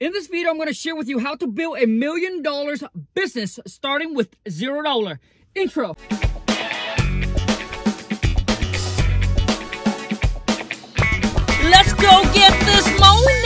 In this video, I'm going to share with you how to build a million dollars business starting with zero dollar. Intro. Let's go get this money!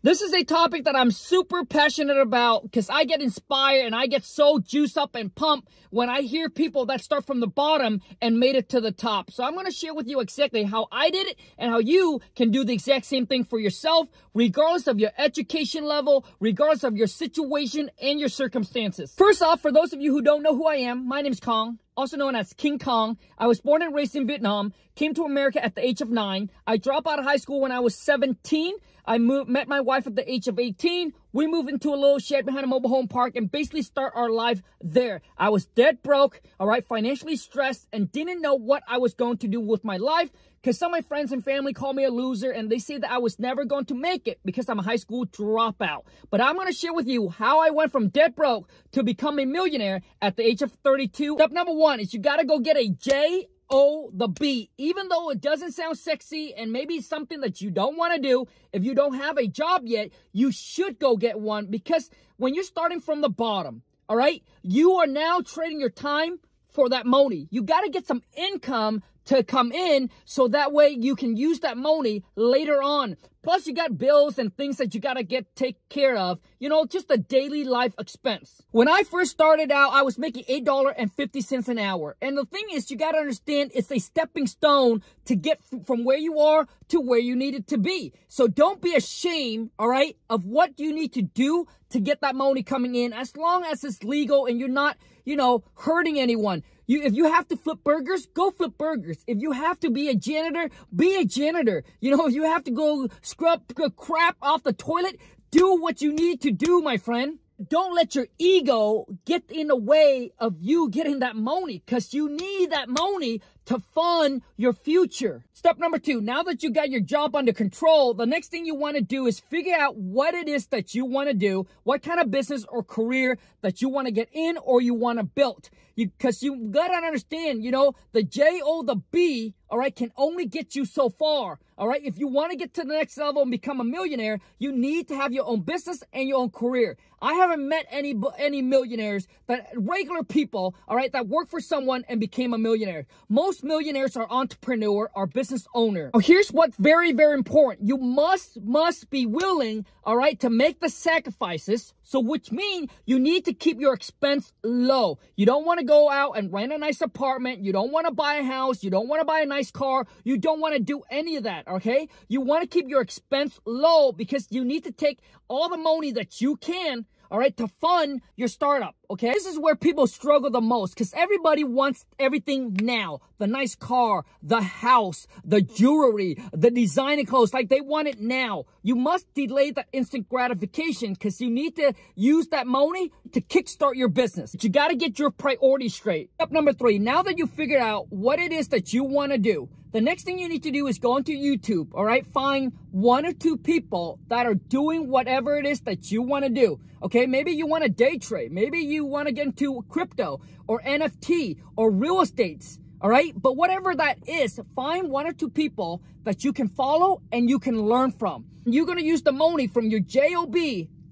This is a topic that I'm super passionate about because I get inspired and I get so juiced up and pumped when I hear people that start from the bottom and made it to the top. So I'm going to share with you exactly how I did it and how you can do the exact same thing for yourself, regardless of your education level, regardless of your situation and your circumstances. First off, for those of you who don't know who I am, my name is Kong also known as King Kong. I was born and raised in Vietnam, came to America at the age of nine. I dropped out of high school when I was 17. I moved, met my wife at the age of 18. We moved into a little shed behind a mobile home park and basically start our life there. I was dead broke, all right, financially stressed and didn't know what I was going to do with my life because some of my friends and family call me a loser and they say that I was never going to make it because I'm a high school dropout. But I'm going to share with you how I went from dead broke to become a millionaire at the age of 32. Step number one is you got to go get a J O the B. Even though it doesn't sound sexy and maybe something that you don't want to do, if you don't have a job yet, you should go get one because when you're starting from the bottom, all right, you are now trading your time for that money. You got to get some income to come in so that way you can use that money later on. Plus you got bills and things that you got to get take care of. You know, just a daily life expense. When I first started out, I was making $8.50 an hour. And the thing is, you got to understand it's a stepping stone to get from where you are to where you need it to be. So don't be ashamed, all right, of what you need to do to get that money coming in as long as it's legal and you're not, you know, hurting anyone. You, if you have to flip burgers, go flip burgers. If you have to be a janitor, be a janitor. You know, if you have to go scrub the crap off the toilet, do what you need to do, my friend. Don't let your ego get in the way of you getting that money because you need that money to fund your future. Step number two, now that you got your job under control, the next thing you want to do is figure out what it is that you want to do, what kind of business or career that you want to get in or you want to build. Because you, you got to understand, you know, the J O, the B, all right, can only get you so far. All right, if you want to get to the next level and become a millionaire, you need to have your own business and your own career. I haven't met any any millionaires that regular people, all right, that work for someone and became a millionaire. Most millionaires are entrepreneur or business owner. Now, here's what's very very important. You must must be willing, all right, to make the sacrifices. So which means you need to keep your expense low. You don't want to go out and rent a nice apartment. You don't want to buy a house. You don't want to buy a nice car. You don't want to do any of that, okay? You want to keep your expense low because you need to take all the money that you can all right, to fund your startup, okay? This is where people struggle the most because everybody wants everything now. The nice car, the house, the jewelry, the designing clothes, like they want it now. You must delay that instant gratification because you need to use that money to kickstart your business. But you got to get your priorities straight. Step number three, now that you figured out what it is that you want to do, the next thing you need to do is go onto YouTube, all right? Find one or two people that are doing whatever it is that you want to do. Okay, maybe you want to day trade. Maybe you want to get into crypto or NFT or real estates. All right, but whatever that is, find one or two people that you can follow and you can learn from. You're going to use the money from your JOB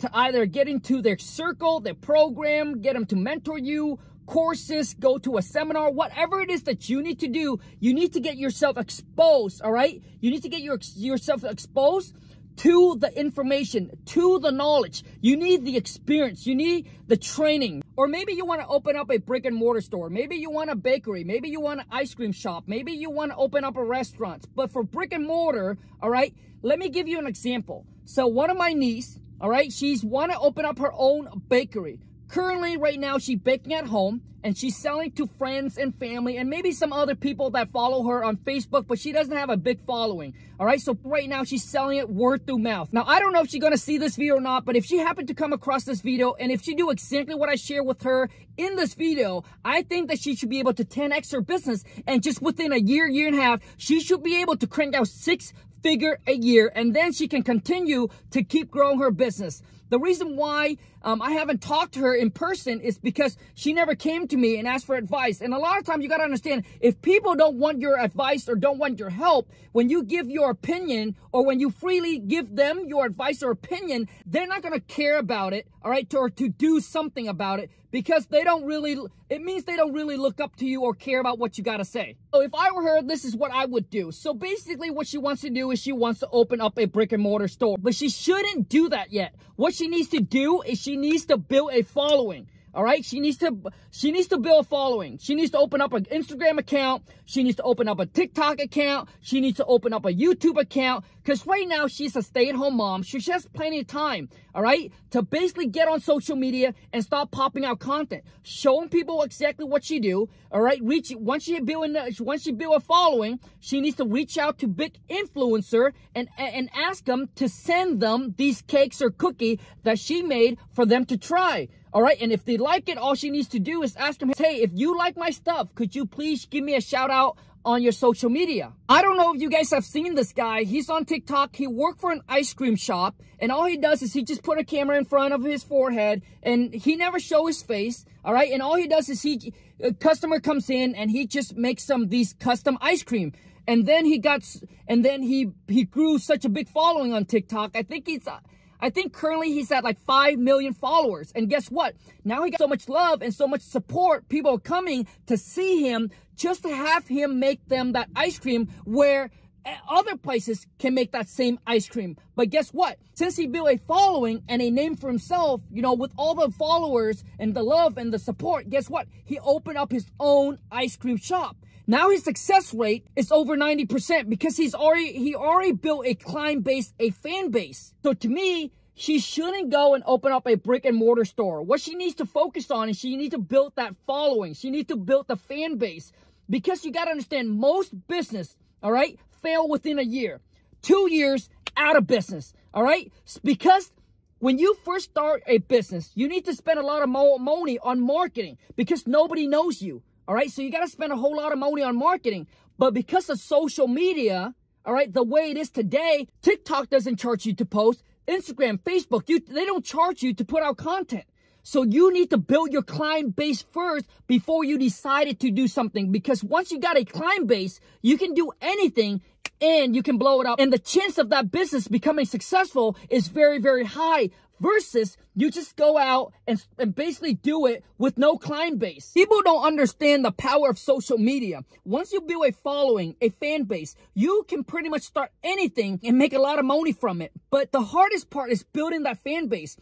to either get into their circle, their program, get them to mentor you, courses, go to a seminar, whatever it is that you need to do, you need to get yourself exposed, all right? You need to get your, yourself exposed to the information, to the knowledge. You need the experience. You need the training. Or maybe you want to open up a brick and mortar store. Maybe you want a bakery. Maybe you want an ice cream shop. Maybe you want to open up a restaurant. But for brick and mortar, all right, let me give you an example. So one of my niece, all right, she's want to open up her own bakery. Currently, right now, she's baking at home and she's selling to friends and family and maybe some other people that follow her on Facebook, but she doesn't have a big following. All right, so right now she's selling it word through mouth. Now, I don't know if she's gonna see this video or not, but if she happened to come across this video and if she do exactly what I share with her in this video, I think that she should be able to 10x her business and just within a year, year and a half, she should be able to crank out six figure a year and then she can continue to keep growing her business. The reason why um, I haven't talked to her in person is because she never came to me and asked for advice. And a lot of times you got to understand if people don't want your advice or don't want your help, when you give your opinion or when you freely give them your advice or opinion, they're not going to care about it, all right, or to do something about it because they don't really, it means they don't really look up to you or care about what you got to say. So if I were her, this is what I would do. So basically what she wants to do is she wants to open up a brick and mortar store, but she shouldn't do that yet. What she needs to do is she needs to build a following. All right, she needs to she needs to build a following. She needs to open up an Instagram account. She needs to open up a TikTok account. She needs to open up a YouTube account. Because right now she's a stay-at-home mom. She has plenty of time, all right, to basically get on social media and start popping out content, showing people exactly what she do. All right, reach once she build once she build a following, she needs to reach out to big influencer and and ask them to send them these cakes or cookie that she made for them to try. All right. And if they like it, all she needs to do is ask them, hey, if you like my stuff, could you please give me a shout out on your social media. I don't know if you guys have seen this guy. He's on TikTok. He worked for an ice cream shop. And all he does is he just put a camera in front of his forehead. And he never show his face. All right. And all he does is he, a customer comes in and he just makes some these custom ice cream. And then he got, and then he, he grew such a big following on TikTok. I think he's, I think currently he's at like 5 million followers. And guess what? Now he got so much love and so much support. People are coming to see him just to have him make them that ice cream where eh, other places can make that same ice cream. But guess what? Since he built a following and a name for himself, you know, with all the followers and the love and the support, guess what? He opened up his own ice cream shop. Now his success rate is over 90% because he's already he already built a client base, a fan base. So to me, she shouldn't go and open up a brick and mortar store. What she needs to focus on is she needs to build that following. She needs to build the fan base. Because you gotta understand most business, all right, fail within a year. Two years out of business. All right? Because when you first start a business, you need to spend a lot of money on marketing because nobody knows you. All right. So you got to spend a whole lot of money on marketing. But because of social media, all right, the way it is today, TikTok doesn't charge you to post. Instagram, Facebook, you, they don't charge you to put out content. So you need to build your client base first before you decided to do something. Because once you got a client base, you can do anything and you can blow it up. And the chance of that business becoming successful is very, very high versus you just go out and, and basically do it with no client base. People don't understand the power of social media. Once you build a following, a fan base, you can pretty much start anything and make a lot of money from it. But the hardest part is building that fan base.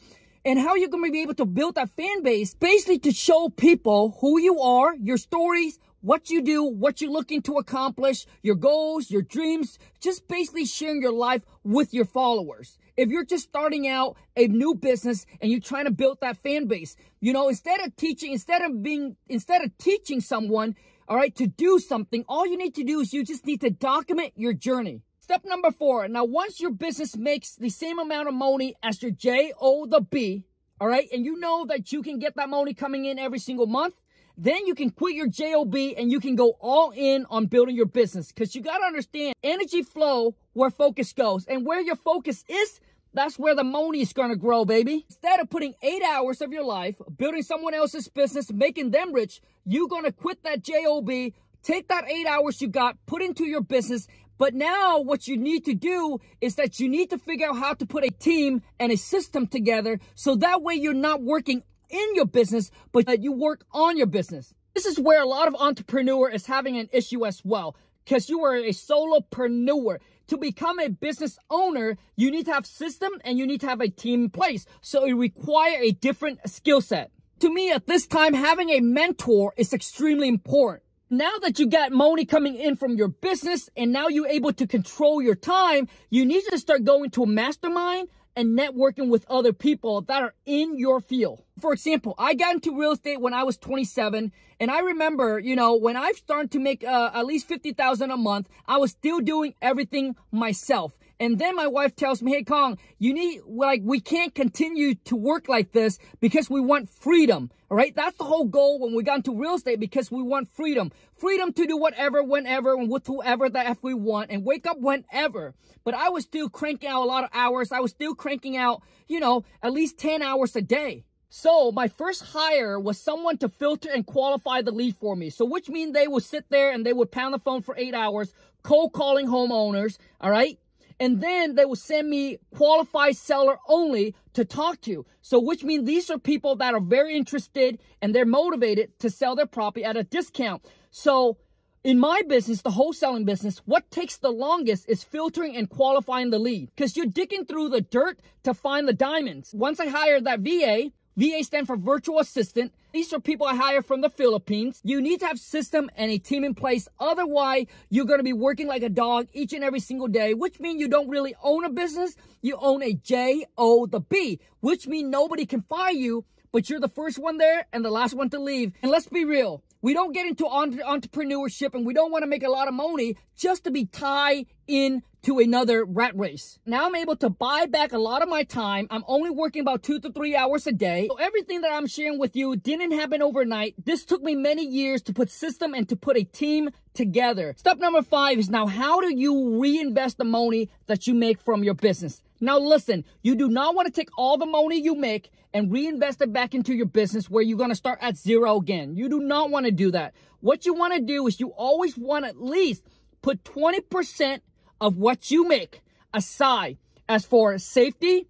And how you're going to be able to build that fan base, basically to show people who you are, your stories, what you do, what you're looking to accomplish, your goals, your dreams, just basically sharing your life with your followers. If you're just starting out a new business and you're trying to build that fan base, you know, instead of teaching, instead of being, instead of teaching someone, all right, to do something, all you need to do is you just need to document your journey. Step number four. Now, once your business makes the same amount of money as your J O the B, all right, and you know that you can get that money coming in every single month, then you can quit your JOB and you can go all in on building your business. Because you got to understand energy flow where focus goes. And where your focus is, that's where the money is going to grow, baby. Instead of putting eight hours of your life building someone else's business, making them rich, you're going to quit that JOB, take that eight hours you got, put into your business. But now what you need to do is that you need to figure out how to put a team and a system together so that way you're not working in your business, but that you work on your business. This is where a lot of entrepreneur is having an issue as well because you are a solopreneur. To become a business owner, you need to have system and you need to have a team in place. So it require a different skill set. To me, at this time, having a mentor is extremely important. Now that you got money coming in from your business and now you're able to control your time, you need to start going to a mastermind, and networking with other people that are in your field. For example, I got into real estate when I was 27 and I remember, you know, when I started to make uh, at least 50,000 a month, I was still doing everything myself. And then my wife tells me, hey, Kong, you need, like, we can't continue to work like this because we want freedom. All right. That's the whole goal when we got into real estate because we want freedom. Freedom to do whatever, whenever, and with whoever the F we want and wake up whenever. But I was still cranking out a lot of hours. I was still cranking out, you know, at least 10 hours a day. So my first hire was someone to filter and qualify the lead for me. So which means they would sit there and they would pound the phone for eight hours, cold calling homeowners. All right. And then they will send me qualified seller only to talk to. So which means these are people that are very interested and they're motivated to sell their property at a discount. So in my business, the wholesaling business, what takes the longest is filtering and qualifying the lead because you're digging through the dirt to find the diamonds. Once I hired that VA, VA stand for virtual assistant. These are people I hire from the Philippines. You need to have system and a team in place. Otherwise, you're going to be working like a dog each and every single day, which means you don't really own a business. You own a J-O the B, which means nobody can fire you, but you're the first one there and the last one to leave. And let's be real. We don't get into entrepreneurship and we don't want to make a lot of money just to be tied in to another rat race. Now I'm able to buy back a lot of my time. I'm only working about two to three hours a day. So everything that I'm sharing with you didn't happen overnight. This took me many years to put system and to put a team together. Step number five is now how do you reinvest the money that you make from your business? Now listen, you do not want to take all the money you make and reinvest it back into your business where you're going to start at zero again. You do not want to do that. What you want to do is you always want at least put 20% of what you make aside as for safety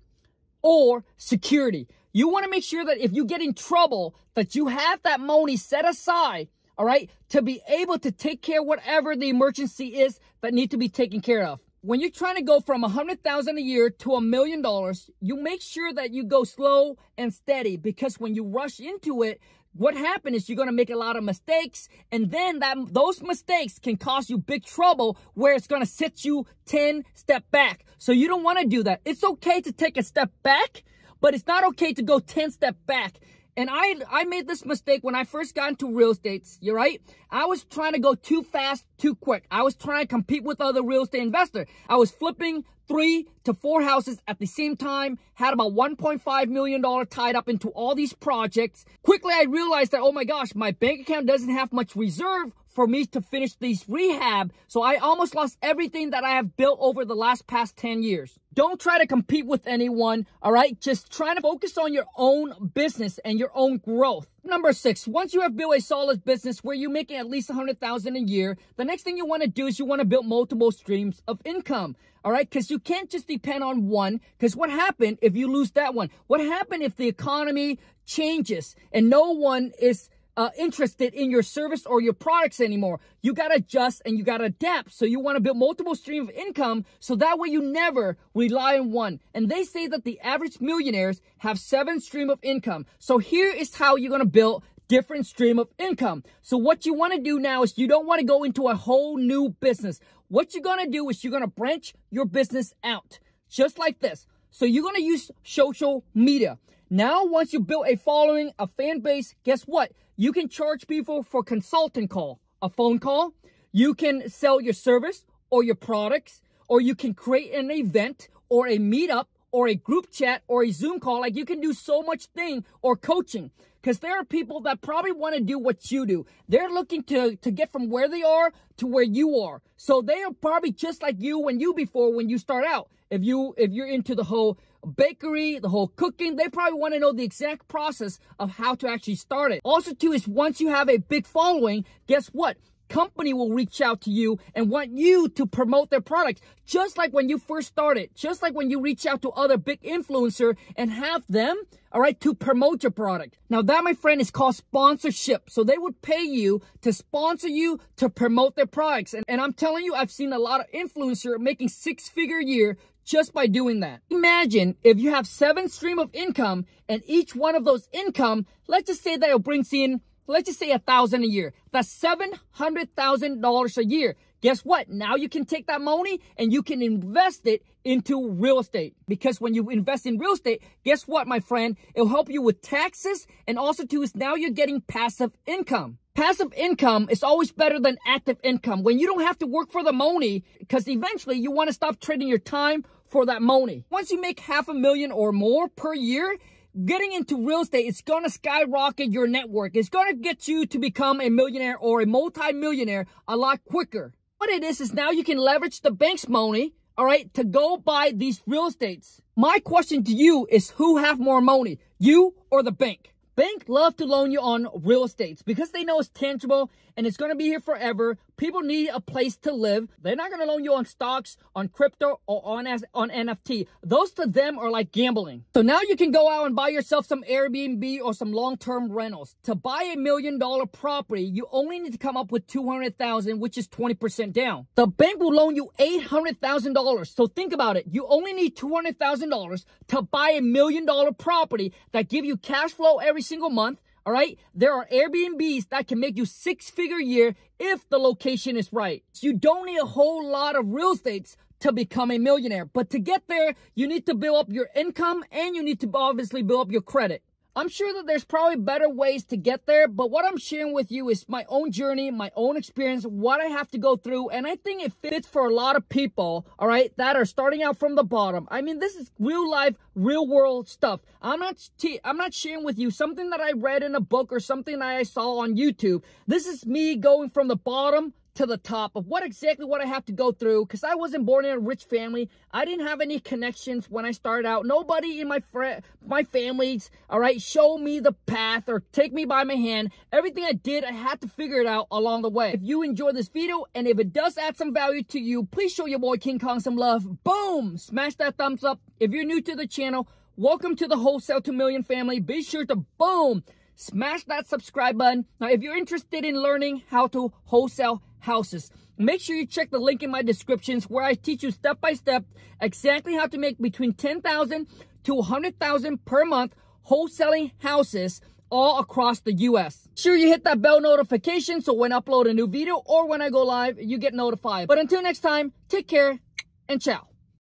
or security. You want to make sure that if you get in trouble, that you have that money set aside, all right, to be able to take care whatever the emergency is that need to be taken care of when you're trying to go from a hundred thousand a year to a million dollars, you make sure that you go slow and steady because when you rush into it, what happens is you're going to make a lot of mistakes and then that those mistakes can cause you big trouble where it's going to set you 10 step back. So you don't want to do that. It's okay to take a step back, but it's not okay to go 10 step back. And I I made this mistake when I first got into real estate. You're right. I was trying to go too fast, too quick. I was trying to compete with other real estate investors. I was flipping three to four houses at the same time, had about $1.5 million tied up into all these projects. Quickly, I realized that, oh my gosh, my bank account doesn't have much reserve for me to finish these rehab. So I almost lost everything that I have built over the last past 10 years. Don't try to compete with anyone, all right? Just try to focus on your own business and your own growth. Number six, once you have built a solid business where you're making at least 100000 a year, the next thing you want to do is you want to build multiple streams of income, all right? Because you can't just depend on one, because what happened if you lose that one? What happened if the economy changes and no one is uh, interested in your service or your products anymore. You got to adjust and you got to adapt. So you want to build multiple streams of income so that way you never rely on one. And they say that the average millionaires have seven stream of income. So here is how you're going to build different stream of income. So what you want to do now is you don't want to go into a whole new business. What you're going to do is you're going to branch your business out just like this. So you're going to use social media. Now, once you build a following, a fan base, guess what? You can charge people for consulting call, a phone call. You can sell your service or your products, or you can create an event or a meetup or a group chat or a Zoom call. Like you can do so much thing or coaching because there are people that probably want to do what you do. They're looking to, to get from where they are to where you are. So they are probably just like you when you before when you start out. If you if you're into the whole bakery, the whole cooking, they probably want to know the exact process of how to actually start it. Also too is once you have a big following, guess what? company will reach out to you and want you to promote their product Just like when you first started, just like when you reach out to other big influencer and have them, all right, to promote your product. Now that, my friend, is called sponsorship. So they would pay you to sponsor you to promote their products. And, and I'm telling you, I've seen a lot of influencer making six figure year just by doing that. Imagine if you have seven stream of income and each one of those income, let's just say that it brings in let's just say a thousand a year. That's seven hundred thousand dollars a year. Guess what? Now you can take that money and you can invest it into real estate. Because when you invest in real estate, guess what, my friend? It'll help you with taxes and also too is now you're getting passive income. Passive income is always better than active income when you don't have to work for the money because eventually you want to stop trading your time for that money. Once you make half a million or more per year, getting into real estate, is going to skyrocket your network. It's going to get you to become a millionaire or a multi-millionaire a lot quicker. What it is, is now you can leverage the bank's money, all right, to go buy these real estates. My question to you is who have more money, you or the bank? Bank love to loan you on real estates because they know it's tangible and it's going to be here forever. People need a place to live. They're not going to loan you on stocks, on crypto, or on as on NFT. Those to them are like gambling. So now you can go out and buy yourself some Airbnb or some long-term rentals. To buy a million dollar property, you only need to come up with 200,000, which is 20% down. The bank will loan you $800,000. So think about it. You only need $200,000 to buy a million dollar property that give you cash flow every single month all right. There are Airbnbs that can make you six figure year if the location is right. So you don't need a whole lot of real estates to become a millionaire. But to get there, you need to build up your income and you need to obviously build up your credit. I'm sure that there's probably better ways to get there, but what I'm sharing with you is my own journey, my own experience, what I have to go through, and I think it fits for a lot of people, all right, that are starting out from the bottom. I mean, this is real life, real world stuff. I'm not I'm not sharing with you something that I read in a book or something that I saw on YouTube. This is me going from the bottom to the top of what exactly what I have to go through because I wasn't born in a rich family. I didn't have any connections when I started out. Nobody in my friend, my families, all right, show me the path or take me by my hand. Everything I did, I had to figure it out along the way. If you enjoyed this video and if it does add some value to you, please show your boy King Kong some love. Boom! Smash that thumbs up. If you're new to the channel, welcome to the Wholesale to Million family. Be sure to boom! Smash that subscribe button. Now, if you're interested in learning how to wholesale houses. Make sure you check the link in my descriptions where I teach you step by step exactly how to make between 10,000 to 100,000 per month wholesaling houses all across the US. Sure you hit that bell notification so when I upload a new video or when I go live, you get notified. But until next time, take care and ciao.